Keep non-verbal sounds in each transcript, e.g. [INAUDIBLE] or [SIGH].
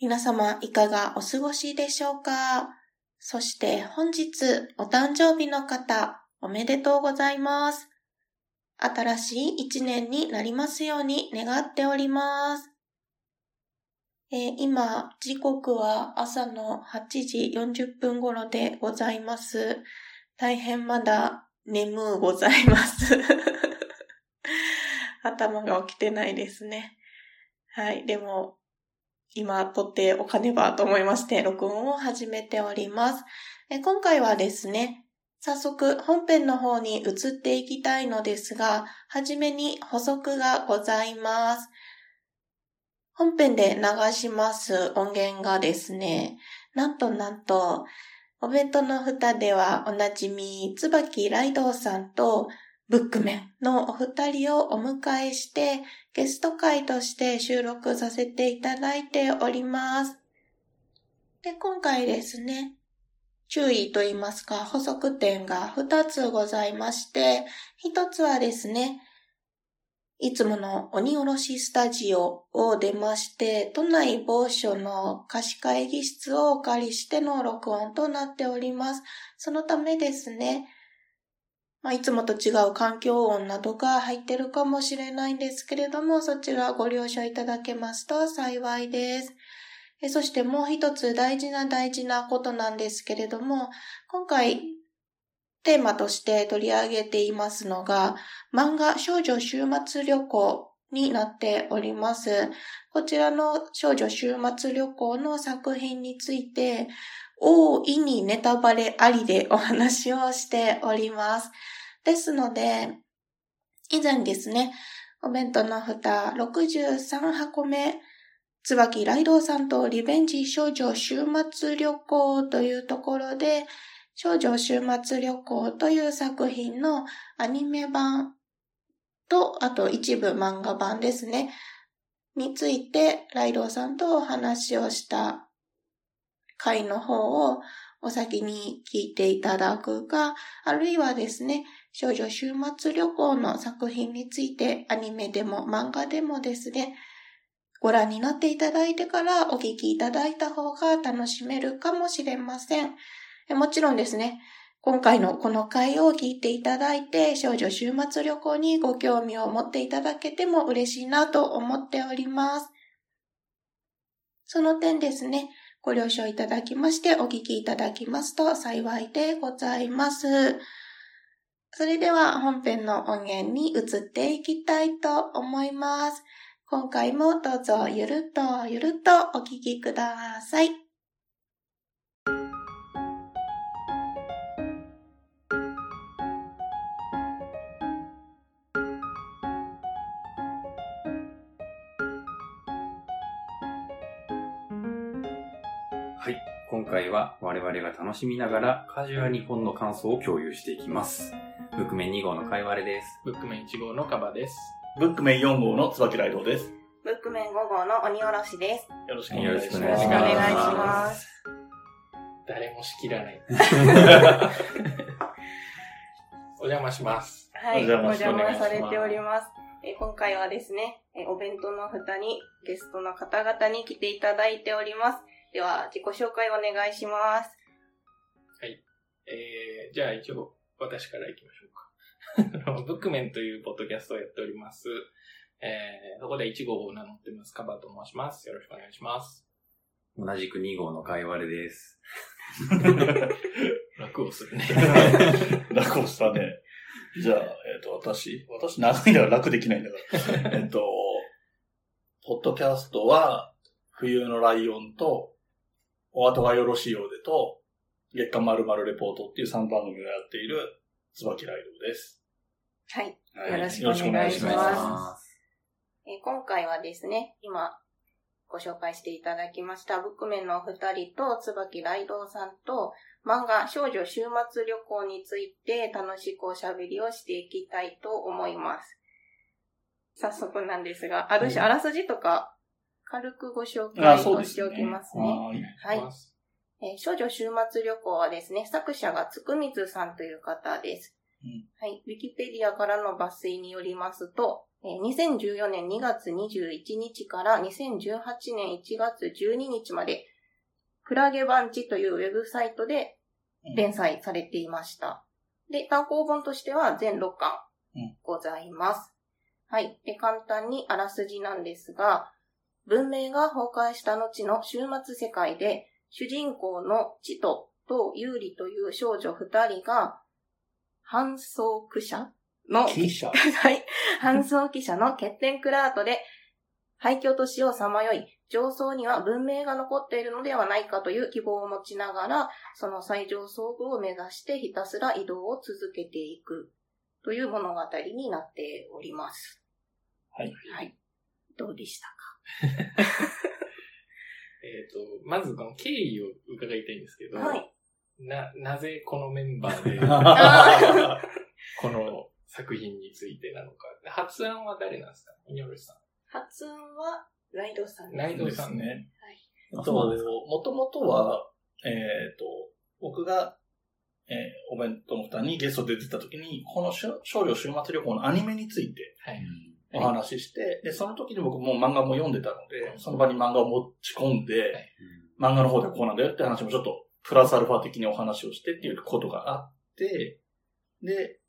皆様、いかがお過ごしでしょうか？そして本日、お誕生日の方、おめでとうございます。新しい一年になりますように願っております。えー、今、時刻は朝の8時40分頃でございます。大変まだ眠うございます。[LAUGHS] 頭が起きてないですね。はい。でも、今撮っておかねばと思いまして、録音を始めております。今回はですね、早速本編の方に移っていきたいのですが、はじめに補足がございます。本編で流します音源がですね、なんとなんと、お弁当の蓋ではおなじみ、椿ライドウさんとブックメンのお二人をお迎えしてゲスト会として収録させていただいております。で、今回ですね、注意と言いますか補足点が二つございまして、一つはですね、いつもの鬼おろしスタジオを出まして、都内某所の貸し会議室をお借りしての録音となっております。そのためですね、まあ、いつもと違う環境音などが入ってるかもしれないんですけれども、そちらご了承いただけますと幸いです。そしてもう一つ大事な大事なことなんですけれども、今回テーマとして取り上げていますのが、漫画少女週末旅行になっております。こちらの少女週末旅行の作品について、大いにネタバレありでお話をしております。ですので、以前ですね、お弁当の蓋63箱目、椿ライドウさんとリベンジ少女週末旅行というところで、少女週末旅行という作品のアニメ版と、あと一部漫画版ですね、についてライドさんとお話をした回の方をお先に聞いていただくか、あるいはですね、少女週末旅行の作品についてアニメでも漫画でもですね、ご覧になっていただいてからお聞きいただいた方が楽しめるかもしれません。もちろんですね、今回のこの回を聞いていただいて、少女週末旅行にご興味を持っていただけても嬉しいなと思っております。その点ですね、ご了承いただきましてお聞きいただきますと幸いでございます。それでは本編の音源に移っていきたいと思います。今回もどうぞゆるっとゆるっとお聞きください。今回は我々が楽しみながらカジュアル日本の感想を共有していきます。ブックメン2号のかいわれです。ブックメン1号のカバです。ブックメン4号の椿ライドです。ブックメン5号の鬼おろしです。よろしくお願いします。よろしくお願いします。誰も仕切らない。[LAUGHS] お邪魔します。はい、お邪魔されております。え今回はですね、えお弁当の蓋にゲストの方々に来ていただいております。では、自己紹介お願いします。はい。えー、じゃあ一応、私から行きましょうか。[LAUGHS] ブックメンというポッドキャストをやっております。えー、そこで1号を名乗ってます。カバーと申します。よろしくお願いします。同じく2号のかいわれです。[LAUGHS] 楽をするね。[LAUGHS] 楽をしたね。じゃあ、えっ、ー、と、私、私長いなら楽できないんだから。えっと、ポッドキャストは、冬のライオンと、お後がよろしいようでと、月刊まるレポートっていう3番組をやっている、椿ライドです。はい。よろしくお願いします。え今回はですね、今、ご紹介していただきました、ブックメンのお二人と、椿ライドウさんと、漫画少女週末旅行について楽しくおしゃべりをしていきたいと思います。早速なんですが、ある種、あらすじとか、軽くご紹介。をしておきますね。はいはい。えー少女週末旅行はですね、作者がつくみずさんという方です。うんはい。ウィキペディアからの抜粋によりますと、えー2014年2月21日から2018年1月12日まで、クラゲバンチというウェブサイトで連載されていました。で、単行本としては全6巻うんございます。はい。で、簡単にあらすじなんですが、文明が崩壊した後の終末世界で、主人公のチトとユーリという少女二人が、搬送記者の、記者？はい。搬送記者の欠点クラートで、廃墟都市をさまよい、上層には文明が残っているのではないかという希望を持ちながら、その最上層部を目指してひたすら移動を続けていくという物語になっております。はい。はい。どうでしたか？[LAUGHS] えっ、と、まずこの経緯を伺いたいんですけど、はい。な、なぜこのメンバーで、[LAUGHS] あ [LAUGHS] この作品についてなのか。発案は誰なんですか？イニョルさ発音はライドさんん。ライドでさんね。すね。あと、そうなんですかもともとは、えっ、と、僕が、えーお弁当の蓋にゲストで出てた時に、このしょ少女週末旅行のアニメについてはい。お話しして、で、その時に僕もう漫画も読んでたので、その場に漫画を持ち込んで、漫画の方ではこうなんだよって話もちょっと、プラスアルファ的にお話をしてっていうことがあって、で、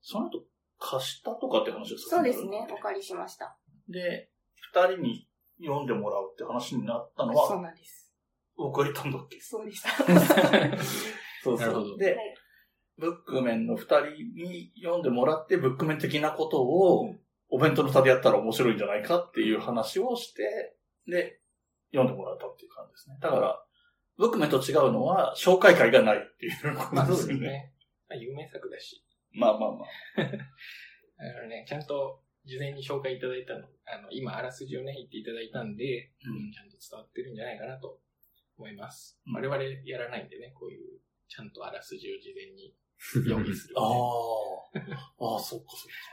その後、貸したとかって話をそうですね。お借りしました。で、二人に読んでもらうって話になったのそうは、なんです。僕が言ったんだっけ？そうでした。[LAUGHS] そうなるほど。で、はい。ブックメンの二人に読んでもらって、ブックメン的なことを、お弁当の差でやったら面白いんじゃないかっていう話をして、で、読んでもらったっていう感じですね。だから、ブックメンと違うのは、紹介会がないっていうこまあそうとですよね。ですね。まあ有名作だし。まあまあまあ。だからね、ちゃんと事前に紹介いただいたの、あの、今、あらすじをね、言っていただいたんで、うんちゃんと伝わってるんじゃないかなと思います。うん我々やらないんでね、こういう、ちゃんとあらすじを事前に用意する、ああ。ああ、そっか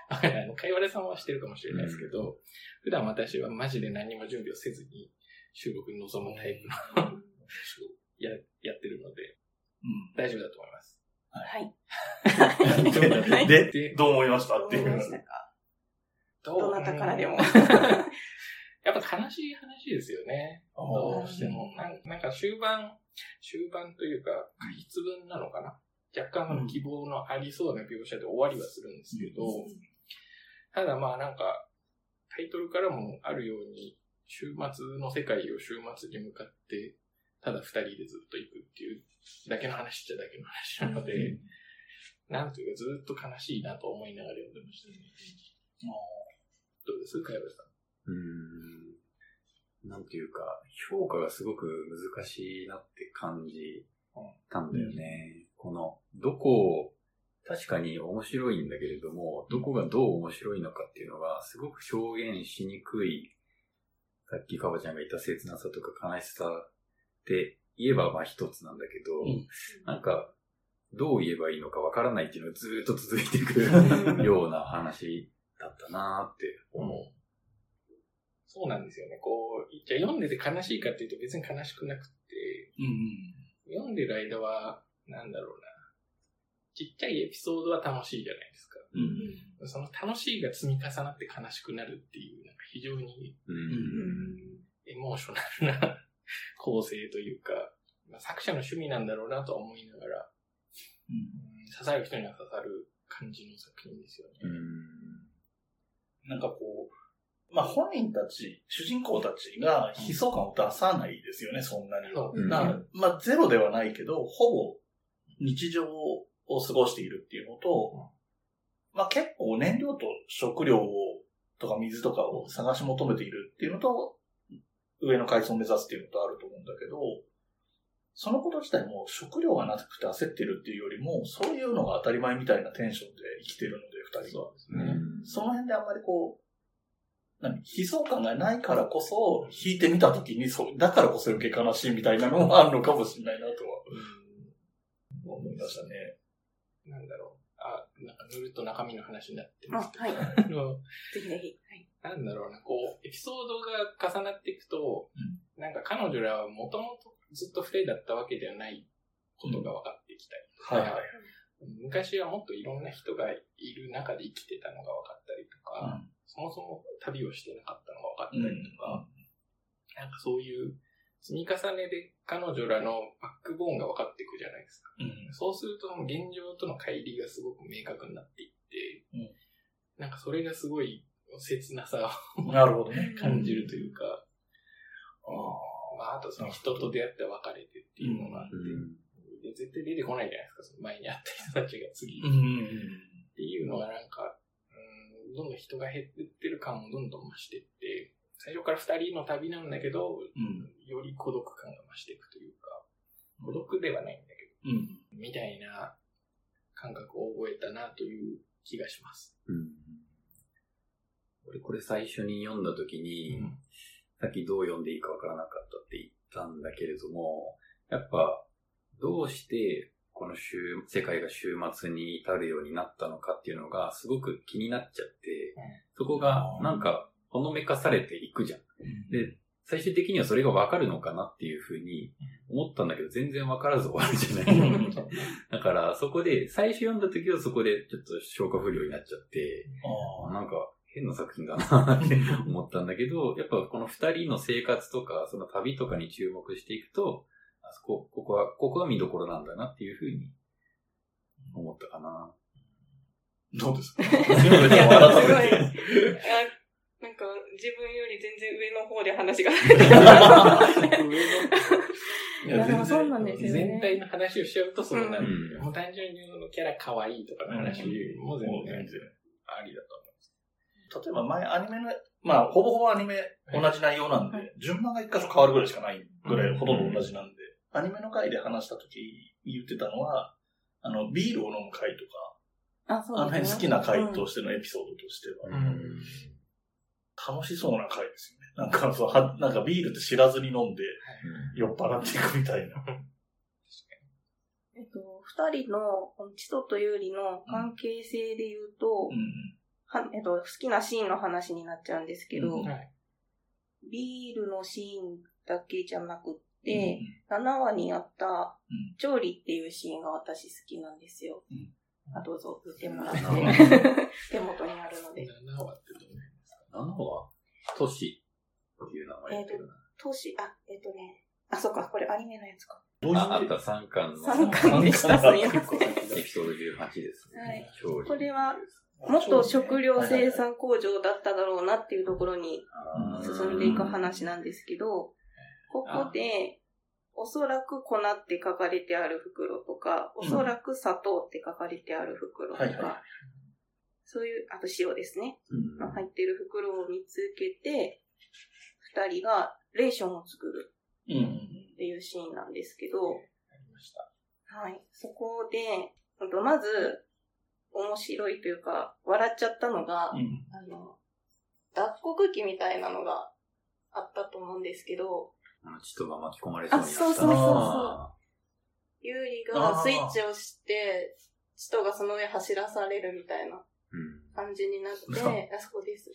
そっか。あの、かいわれさんはしてるかもしれないですけど、普段私はマジで何も準備をせずに収録に臨むタイプのや、やってるので、うん。大丈夫だと思います。はい。[LAUGHS] で、でどう思いましたどうっていう。思いましたか？どどなたからでも。[LAUGHS] やっぱ悲しい話ですよね。あどーうしても。なんなんか終盤、終盤というか、過失分なのかな？若干の希望のありそうな描写で終わりはするんですけど、ただまあなんか、タイトルからもあるように、週末の世界を週末に向かって、ただ二人でずっと行くっていうだけの話っちゃだけの話なので、なんというかずっと悲しいなと思いながら読んでましたね。どうです？かやさん。うーん。なんていうか、評価がすごく難しいなって感じたんだよね。この、どこを、確かに面白いんだけれども、どこがどう面白いのかっていうのが、すごく表現しにくい、さっきかばちゃんが言った切なさとか悲しさって言えばまあ一つなんだけど、うんなんか、どう言えばいいのかわからないっていうのがずーっと続いていく [LAUGHS] ような話だったなーって思う。そうなんですよね。こう、じゃあ読んでて悲しいかっていうと別に悲しくなくて、うん読んでる間は、なんだろ。ちっちゃいエピソードは楽しいじゃないですか。うん。うん。その楽しいが積み重なって悲しくなるっていう、なんか非常にうんエモーショナルな構成というか、まあ、作者の趣味なんだろうなとは思いながら、うんうん刺さる人には刺さる感じの作品ですよね。うんなんかこう、まあ本人たち、主人公たちが悲壮感を出さないですよね、そんなには。まあゼロではないけど、ほぼ日常を過ごしているっていうのと、まあ結構燃料と食料をとか水とかを探し求めているっていうのと、上の階層を目指すっていうのとあると思うんだけど、そのこと自体も食料がなくて焦ってるっていうよりも、そういうのが当たり前みたいなテンションで生きてるので、二人は。そうですね。その辺であんまりこう、何悲壮感がないからこそ、弾いてみたときに、そう、だからこそ余計悲しいみたいなのもあるのかもしれないなとは思いましたね。なんだろう。あ、なんか塗ると中身の話になってますけど。はい。ぜひぜひ。はい。なんだろうな、こう、エピソードが重なっていくと、なんか彼女らはもともとずっと二人だったわけではないことが分かってきたりとか、はいはい。昔はもっといろんな人がいる中で生きてたのが分かったりとか、うんそもそも旅をしてなかったのが分かったりとか、なんかそういう積み重ねで彼女らのバックボーンが分かっていくじゃないですか。うん。そうすると現状との乖離がすごく明確になっていって、うん。なんかそれがすごい切なさをなるほどね。感じるというか、あまあ、あとその人と出会って別れてっていうのがあって、うん。で絶対出てこないじゃないですか、その前に会った人たちが次。ーうん。っていうのがなんか、うん、どんどん人が減ってってる感もどんどん増していって、最初から二人の旅なんだけど、うん。より孤独感が増していくというか、孤独ではないんだけうん。ど、みたいな感覚を覚えたなという気がします。うん俺これ最初に読んだ時に、うんさっきどう読んでいいかわからなかったって言ったんだけれども、やっぱ、どうしてこの週、世界が週末に至るようになったのかっていうのがすごく気になっちゃって、そこがなんかほのめかされていくじゃん。で、最終的にはそれがわかるのかなっていうふうに思ったんだけど、全然わからず終わるじゃない。[LAUGHS] だから、そこで、最初読んだ時はそこでちょっと消化不良になっちゃって、あなんか変な作品だなって思ったんだけど、やっぱこの二人の生活とか、その旅とかに注目していくと、あそこ、ここは、ここが見どころなんだなっていうふうに思ったかな。どうですか？[LAUGHS] [LAUGHS] なんか、自分より全然上の方で話が。出てくる。いいやでもそうなんですよね。全体の話をしちゃうとそうなる。うん。もう単純にそのキャラ可愛いとかの話も全然。ありだと思います。例えば前アニメの、まあ、ほぼほぼアニメ同じ内容なんで、はい。順番が一箇所変わるぐらいしかないぐらい、ほとんど同じなんで、アニメの回で話した時言ってたのは、あの、ビールを飲む回とか、あ、そうあの辺好きな回とししてのエピソードとしては、うん楽しそうな回ですよね。なんかそう、はなんかビールって知らずに飲んで酔っ払っていくみたいな。えっと、二人の、このチトとユーリの関係性で言うと、うん。はえっと、好きなシーンの話になっちゃうんですけど、うんはい。ビールのシーンだけじゃなくって、7話にあったうん、調理っていうシーンが私好きなんですよ。うんあ、どうぞ、見てもらって7話。[LAUGHS] 手元にあるので。7話ってどうなんですか7は、トシっていう名前だけどな。投資、あ、えっとね、あ、そうか、これアニメのやつか。あ、あった3巻の3巻でした、すみません。エピソード18ですね。はいこれはもっと食料生産工場だっただろうなっていうところに進んでいく話なんですけど、ここで、おそらく粉って書かれてある袋とか、おそらく砂糖って書かれてある袋とか、そういう、あと塩ですね、うんの入ってる袋を見つけて、二人がレーションを作るうん。っていうシーンなんですけど、ありました。はい。そこで、まず、面白いというか、笑っちゃったのが、うん。あの、脱穀機みたいなのがあったと思うんですけど、あの、チトが巻き込まれそうになった。あそうそうそうそうあユーリがスイッチをして、チトがその上走らされるみたいな。感じになって、あそこです。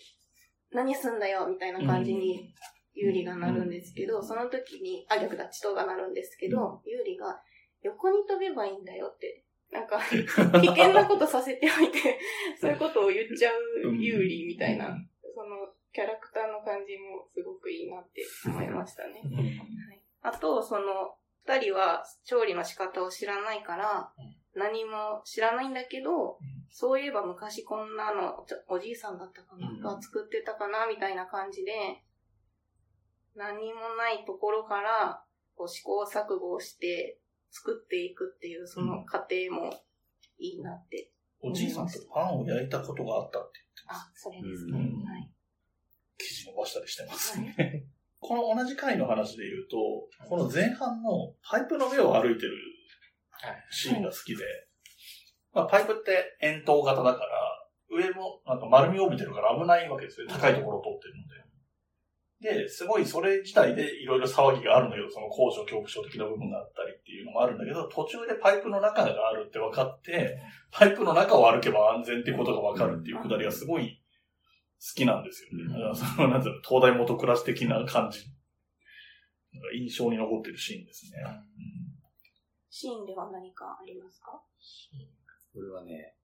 何すんだよみたいな感じに、ユーリがなるんですけど、その時に、あ、逆だ、チトがなるんですけど、ユーリが、横に飛べばいいんだよって、なんか、[LAUGHS] 危険なことさせておいて、[LAUGHS] そういうことを言っちゃうユーリみたいな、その、キャラクターの感じもすごくいいなって思いましたね。はい。あと、その、二人は調理の仕方を知らないから、何も知らないんだけど、そういえば昔こんなの、おじいさんだったかな、うんが作ってたかなみたいな感じで、何もないところから、こう試行錯誤をして作っていくっていう、その過程もいいなって。おじいさんとパンを焼いたことがあったってあ、それですね。うんはい。記事伸ばしたりしてますね。[LAUGHS] この同じ回の話で言うと、この前半のパイプの上を歩いてるはい。シーンが好きで、まあ、パイプって円筒型だから、上もなんか丸みを帯びてるから危ないわけですよ。高いところを通ってるので。で、すごいそれ自体でいろいろ騒ぎがあるんだけど、その高所恐怖症的な部分があったりっていうのもあるんだけど、途中でパイプの中があるって分かって、パイプの中を歩けば安全っていうことが分かるっていうくだりがすごい好きなんですよね。うんだからその、なんていうの、東大元暮らし的な感じ。印象に残ってるシーンですね。シーンでは何かありますか？これはね、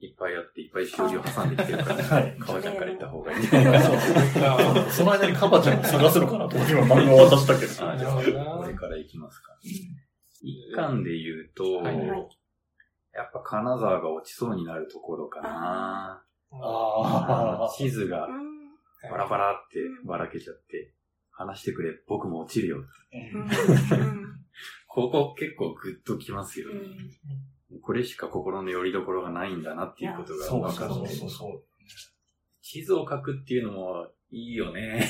いっぱいあって、いっぱいしおりを挟んできてるから、[LAUGHS] はい川ちゃんから言った方がいい。[LAUGHS] そうそうその間にカバちゃんを探すのかなと今漫画を渡したけど。[LAUGHS] あじゃあ、これから行きますか。一巻で言うと、はいはいやっぱ金沢が落ちそうになるところかな。ああ。地図がうん。バラバラってばらけちゃって、話してくれ、僕も落ちるよ。うん。ここ結構グッときますようね。ん。これしか心の拠り所がないんだなっていうことがそう分かってそうそうそう。地図を書くっていうのもいいよ [LAUGHS] ね。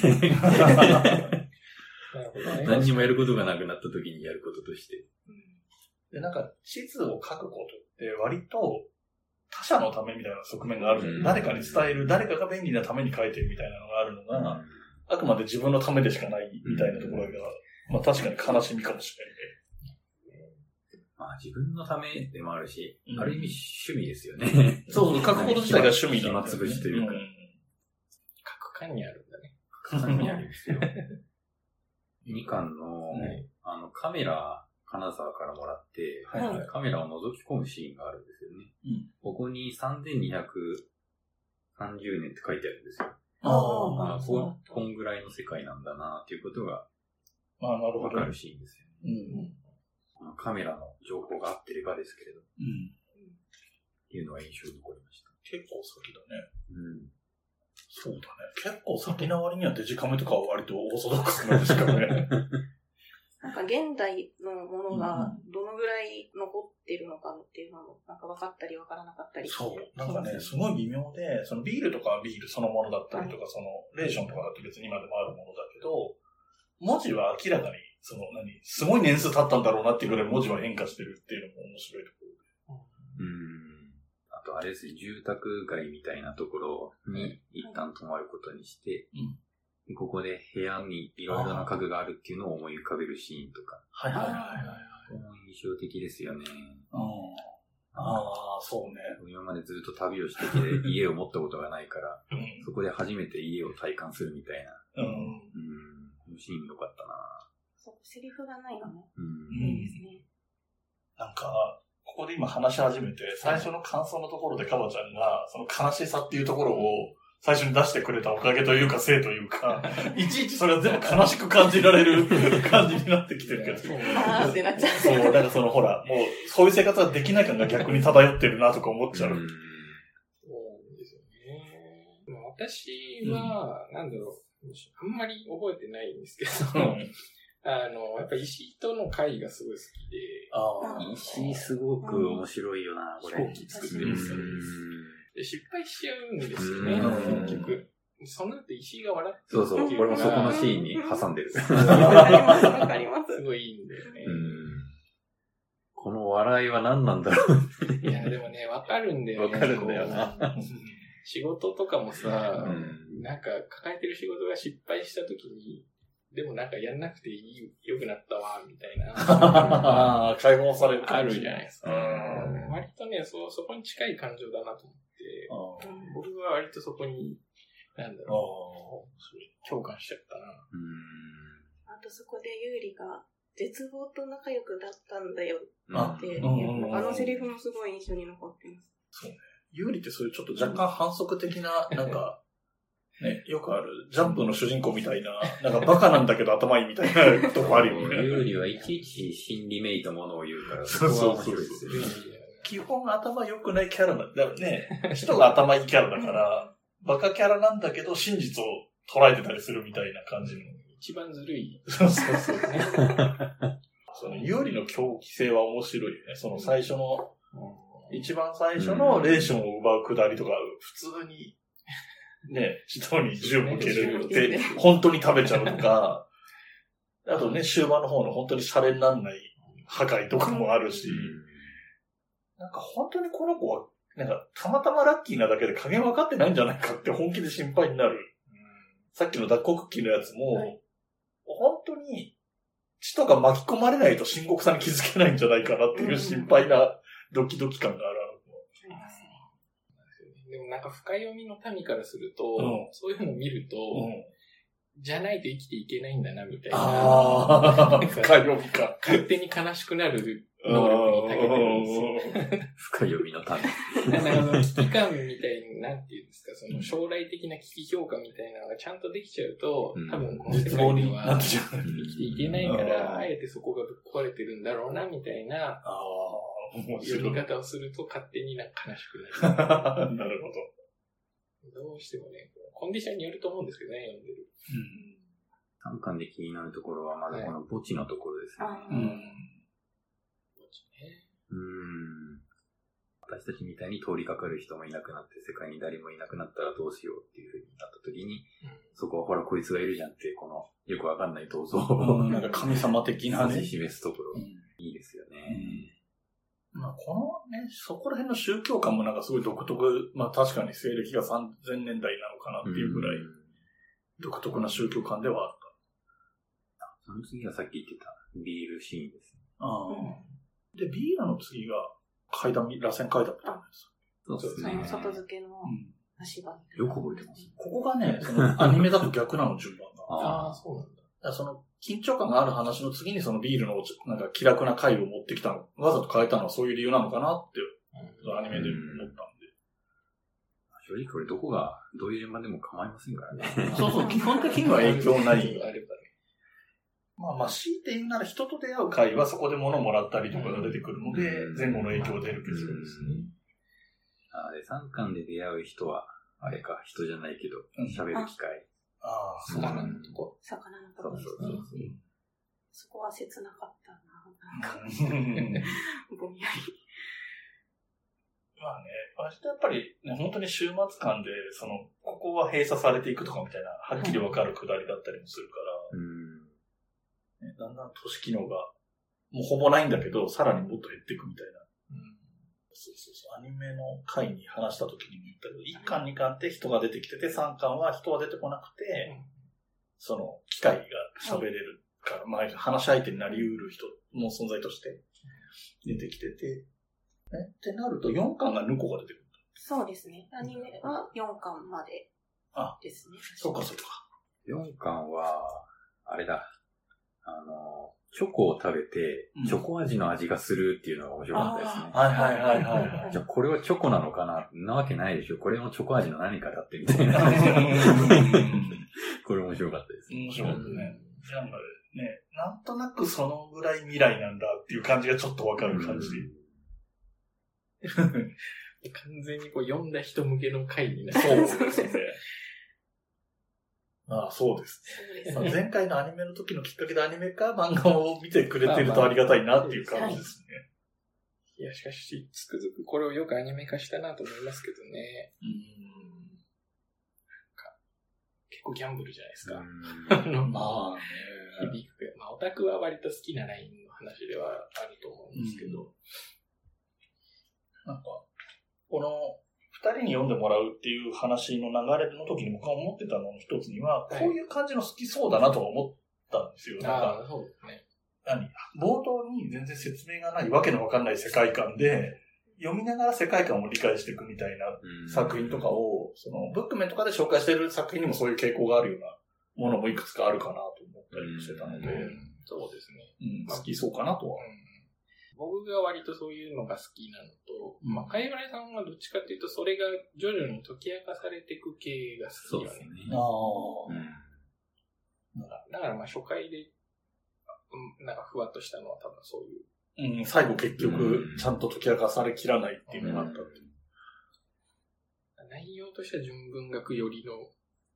何にもやることがなくなった時にやることとして。で、なんか、地図を書くことって割と他者のためみたいな側面があるじゃんうん誰かに伝える、誰かが便利なために書いてるみたいなのがあるのが、あくまで自分のためでしかないみたいなところが、まあ確かに悲しみかもしれまあ自分のためでもあるし、うんある意味趣味ですよね。[LAUGHS] そうそう、書くこと自体が [LAUGHS] 趣味だよね暇つぶしというかん書く感にあるんだね。感にありますよ。[LAUGHS] 2巻の、はいあの、カメラ、金沢からもらって、はいはいカメラを覗き込むシーンがあるんですよね。うんここに3230年って書いてあるんですよ。ああ、あこんぐらいの世界なんだなっていうことが。わかるシーンですよね。うん。カメラの情報が合ってればですけれど、っうん。ていうのは印象に残りました。結構先だね。うん。そうだね。結構先の割にはデジカメとかは割とオーソドックスなんですからね。[LAUGHS] なんか現代のものがどのぐらい残ってるのかっていうのも、なんか分かったり分からなかったり。そう。なんかね、すごい微妙で、そのビールとかはビールそのものだったりとか、そのレーションとかだと別に今でもあるものだけど、文字は明らかに、その何、すごい年数経ったんだろうなっていうぐらい文字は変化してるっていうのも面白いとこうん。あとあれですね、住宅街みたいなところに一旦泊まることにして、うんでここで部屋にいろいろな家具があるっていうのを思い浮かべるシーンとか、はいはいはいはい。これも印象的ですよね。ああ、そうね。今までずっと旅をしてきて家を持ったことがないから、うん。そこで初めて家を体感するみたいな。うん。うん。このシーン良かったなセリフがないのね。うん。いいですね。なんか、ここで今話し始めて、最初の感想のところでカバちゃんが、その悲しさっていうところを、最初に出してくれたおかげというか、せいというか、いちいちそれは全部悲しく感じられる [LAUGHS] 感じになってきてるけど。そうあーってなっちゃう。そう、なんかそのほら、もう、そういう生活はできない感が逆に漂ってるなとか思っちゃう。うんそうなんですよね。まあ私は、なんだろう、あんまり覚えてないんですけど、あの、やっぱ石井との会がすごい好きで、ああ石井すごく面白いよな、これ。飛行機作ってるんで失敗しちゃうんですよね、うん結局。その後石井が笑ってそうそう、るこれもそこのシーンに挟んでる。わかります、わかりますす。ごいいいんだよね。うんこの笑いは何なんだろう。いや、でもね、わかるんだよね。わかるんだよな仕事とかもさ、うんなんか抱えてる仕事が失敗した時に、でもなんかやんなくていい、良くなったわ、みたいな。あ。[LAUGHS] 解放されるあるじゃないですか。うん割とね、そう、そこに近い感情だなと思って、あ僕は割とそこに、なんだあろう、共感しちゃったな。うんあとそこでユーリが絶望と仲良くだったんだよあって、あのセリフもすごい印象に残ってます。有利ってそういうちょっと若干反則的な、なんか、ね、よくある、ジャンプの主人公みたいな、なんかバカなんだけど頭いいみたいなとこあるよね。[LAUGHS] 有利はいちいち心理めいたものを言うから、そうそうそうこは面白いですよね。基本頭良くないキャラだよね。人が頭いいキャラだから、バカキャラなんだけど真実を捉えてたりするみたいな感じの。一番ずるい。そうそうそう。その有利の狂気性は面白いよね。その最初の、一番最初のレーションを奪うくだりとか、普通に、ね、人に銃向けるって、本当に食べちゃうとか、あとね、終盤の方の本当にシャレになんない破壊とかもあるし、なんか本当にこの子はなんか、たまたまラッキーなだけで加減分かってないんじゃないかって本気で心配になる。さっきの脱穀機のやつも、はい。本当に血とか巻き込まれないと深刻さに気づけないんじゃないかなっていう心配なドキドキ感がある。でもなんか深読みの民からすると、うんそういうのを見ると、うんじゃないと生きていけないんだな、みたいな。ああ、深読みか。勝手に悲しくなる能力に長けてるんですよ。深読みのため。だからあの危機感みたいに、なんていうんですか、その将来的な危機評価みたいなのがちゃんとできちゃうと、うん多分この世界では。生きていけないかうんら、あえてそこがぶっ壊れてるんだろうな、みたいなああ、面読。み方をすると勝手になんか悲しくなる。[LAUGHS] なるほど。どうしてもね、コンディションによると思うんですけどね、読んでる。うん3巻で気になるところは、まだこの墓地のところですね。うんうーん。私たちみたいに通りかかる人もいなくなって、世界に誰もいなくなったらどうしようっていう風になった時に、そこはほらこいつがいるじゃんって、このよくわかんない銅像をうんなんか神様的なね指。示すところ、うんいいですよね。まあ、このね、そこら辺の宗教観もなんかすごい独特、まあ確かに西暦が3000年代なのかなっていうぐらいん独特な宗教観ではあった。その次はさっき言ってたビールシーンですね。あで、ビーラの次が階段、螺旋階段みたいなやつ。そうですね。外付けのうん足場。よく覚えてます。ここがね、そのアニメだと逆なの、順番が。ああ、そうなんだ。その緊張感がある話の次にそのビールのなんか気楽な回を持ってきたの、わざと変えたのはそういう理由なのかなって、アニメで思ったんで。正直これどこが、どういう順番でも構いませんからね。そうそう、基本的には影響ない。まあまあ、強いて言うなら人と出会う回はそこで物もらったりとかが出てくるのでう、ん前後の影響が出るけどですね。あで、3巻で出会う人は、あれか、人じゃないけどうん、喋る機会。ああ、そう魚。のとこ。魚のとこですね。そこは切なかったな。なんか、[LAUGHS] ぼんやり。まあね、割とやっぱり、ね、本当に週末間で、その、ここは閉鎖されていくとかみたいな、はっきりわかるくだりだったりもするから、うん。ね、だんだん都市機能が、もうほぼないんだけど、さらにもっと減っていくみたいな。そうそうそう。アニメの回に話した時にも言ったけど、1巻2巻って人が出てきてて、3巻は人は出てこなくて、その、機械が喋れるから、まあ、話し相手になり得る人の存在として出てきてて、ね、ってなると4巻がヌコが出てくる。そうですね。アニメは4巻まであですね。そうかそうか。4巻は、あれだ。あの、チョコを食べてうん、チョコ味の味がするっていうのが面白かったですね。はいはいはいはいはいじゃあこれはチョコなのかな？なわけないでしょ。これもチョコ味の何かだってみたいな。これ面白かったです。面白かったね。なんかね、なんとなくそのぐらい未来なんだっていう感じがちょっとわかる感じ。[LAUGHS] 完全にこう読んだ人向けの回になってそうですね。まあそうですね。まあそうですね。前回のアニメの時のきっかけでアニメか漫画を見てくれてるとありがたいなっていう感じですね。いや、しかし、つくづくこれをよくアニメ化したなと思いますけどね。うん結構ギャンブルじゃないですか。[LAUGHS] まあね。響く。まあ、オタクは割と好きなラインの話ではあると思うんですけど。なんか、この二人に読んでもらうっていう話の流れの時に僕が思ってたのの一つには、はいこういう感じの好きそうだなとは思ったんですよ。なんかああ、そうですね。何？冒頭に全然説明がないわけのわかんない世界観で、読みながら世界観を理解していくみたいなうん作品とかを、その、ブックメンとかで紹介してる作品にもそういう傾向があるようなものもいくつかあるかなと思ったりしてたので、そうですね。好きそうかなとは。僕が割とそういうのが好きなのと、うんまあ、海外さんはどっちかっていうと、それが徐々に解き明かされていく系が好きよね。そうですね。あうんだからまあ初回で、うんなんかふわっとしたのは多分そういう。あ。うん、最後結局う、んちゃんと解き明かされきらないっていうのがあったっていう。内容としては純文学寄りの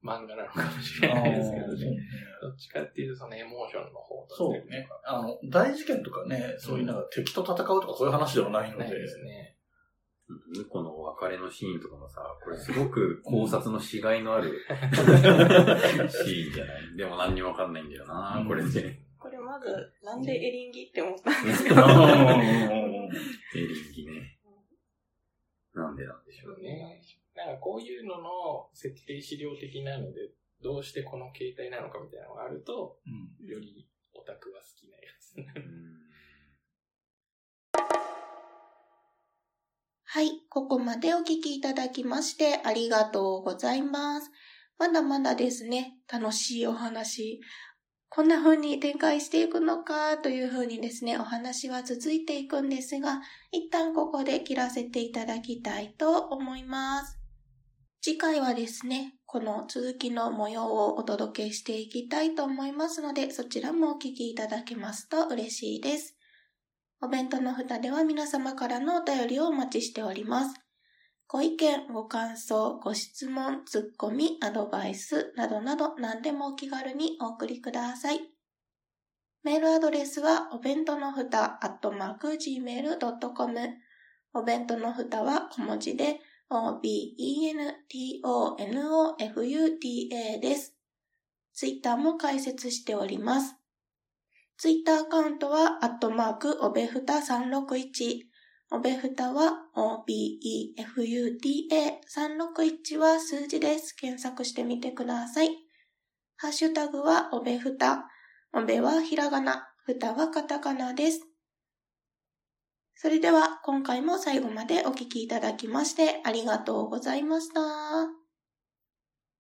漫画なのかもしれないですけどね。どっちかっていうとそのエモーションの方そうね。あの、大事件とかね、そういうなんか敵と戦うとかそういう話ではないので、ないですね。向こうのお別れのシーンとかもさ、これすごく考察のしがいのある [LAUGHS] シーンじゃない。でも何にもわかんないんだよな、これで。これまず、なんでエリンギって思ったんですけど。エリンギね。なん。でなん。だろそうね。こういうのの設定資料的なので、どうしてこの形態なのかみたいなのがあると、うん。よりオタクは好きなやつになる。うんはい、ここまでお聞きいただきましてありがとうございます。まだまだですね、楽しいお話、こんな風に展開していくのかという風にですね、お話は続いていくんですが、一旦ここで切らせていただきたいと思います。次回はですね、この続きの模様をお届けしていきたいと思いますので、そちらもお聞きいただけますと嬉しいです。お弁当の蓋では皆様からのお便りをお待ちしております。ご意見、ご感想、ご質問、ツッコミ、アドバイスなどなど何でもお気軽にお送りください。メールアドレスはお弁当のふた、アットマーク、gmail.com。お弁当のふたは小文字で、o-b-e-n-t-o-n-o-f-u-t-a です。ツイッターも開設しております。ツイッターアカウントは、アットマーク、おべふた361。おべふたは、OBEFUTA361 は数字です。検索してみてください。ハッシュタグは、おべふた。おべはひらがな、ふたはカタカナです。それでは、今回も最後までお聴きいただきましてありがとうございました。